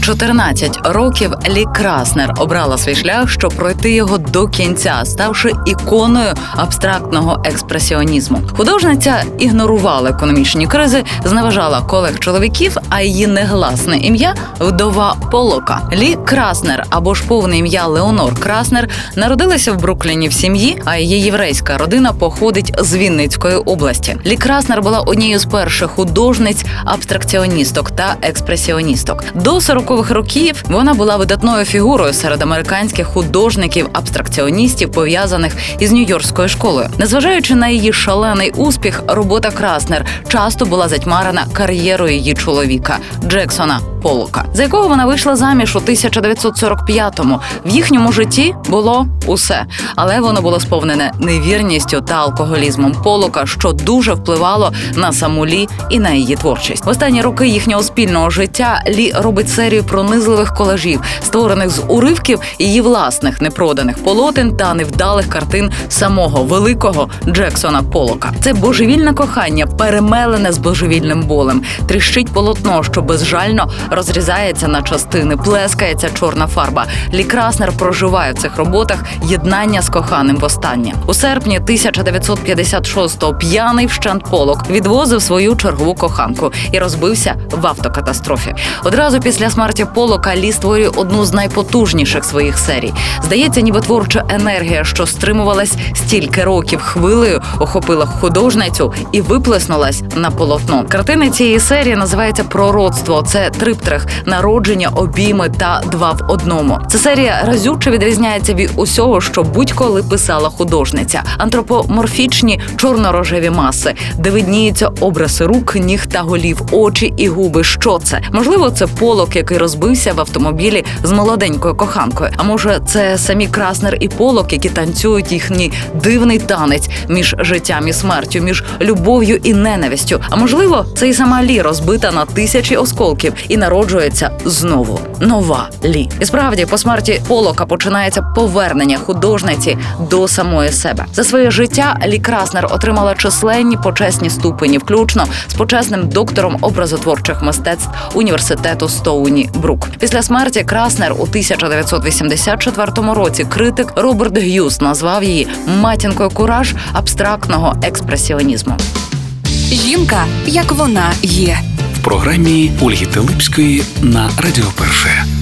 14 років Лі Краснер обрала свій шлях, щоб пройти його до кінця, ставши іконою абстрактного експресіонізму. Художниця ігнорувала економічні кризи, зневажала колег чоловіків, а її негласне ім'я вдова Полока. Лі Краснер або ж повне ім'я Леонор Краснер народилася в Брукліні в сім'ї, а її єврейська родина походить з Вінницької області. Лі Краснер була однією з перших художниць, абстракціоністок та експресіоністок. До 40-х років вона була видатною фігурою серед американських художників абстракціоністів, пов'язаних із Нью-Йоркською школою. Незважаючи на її шалений успіх, робота Краснер часто була затьмарена кар'єрою її чоловіка Джексона Полока, за якого вона вийшла заміж у 1945-му. В їхньому житті було усе, але воно було сповнене невірністю та алкоголізмом Полока, що дуже впливало на саму Лі і на її творчість. В останні роки їхнього спільного життя Лі робить серію пронизливих колажів, створених з уривків її власних непроданих полотен та невдалих картин самого великого Джексона Полока. Це божевільне кохання, перемелене з божевільним болем. Тріщить полотно, що безжально розрізається на частини, плескається чорна фарба. Лі Краснер проживає в цих роботах єднання з коханим востаннє. У серпні 1956-го п'яний вщент полок відвозив свою чергову коханку і розбився в автокатастрофі. Одразу після смерті Полока Лі створює одну з найпотужніших своїх серій. Здається, ніби творча енергія, що стримувалась стільки років хвилею, охопила художницю і виплеснулась на полотно. Картини цієї серії називається Пророцтво. Це триптрих, народження, обійми та два в одному. Ця серія разюче відрізняється від усього, що будь-коли писала художниця. Антропоморфічні чорно-рожеві маси, де видніються образи рук, ніг та голів, очі і губи. Що це? Можливо, це полок, який розбився в автомобілі з молоденькою коханкою. А може, це самі Краснер і полок, які танцюють їхній дивний танець між життям і смертю, між любов'ю і ненавистю. А можливо, це і сама Лі розбита на тисячі осколків і народжується знову нова Лі. І справді, по смерті Полока починається повернення художниці до самої себе. За своє життя Лі Краснер отримала численні почесні ступені, включно з почесним доктором образотворчих мистецтв університету Стоуні Брук. Після смерті Краснер у 1984 році критик Роберт Г'юз назвав її матінкою кураж абстрактного експресіонізму. Жінка, як вона є. Програмі Ольги Телипської на Радіо Перше.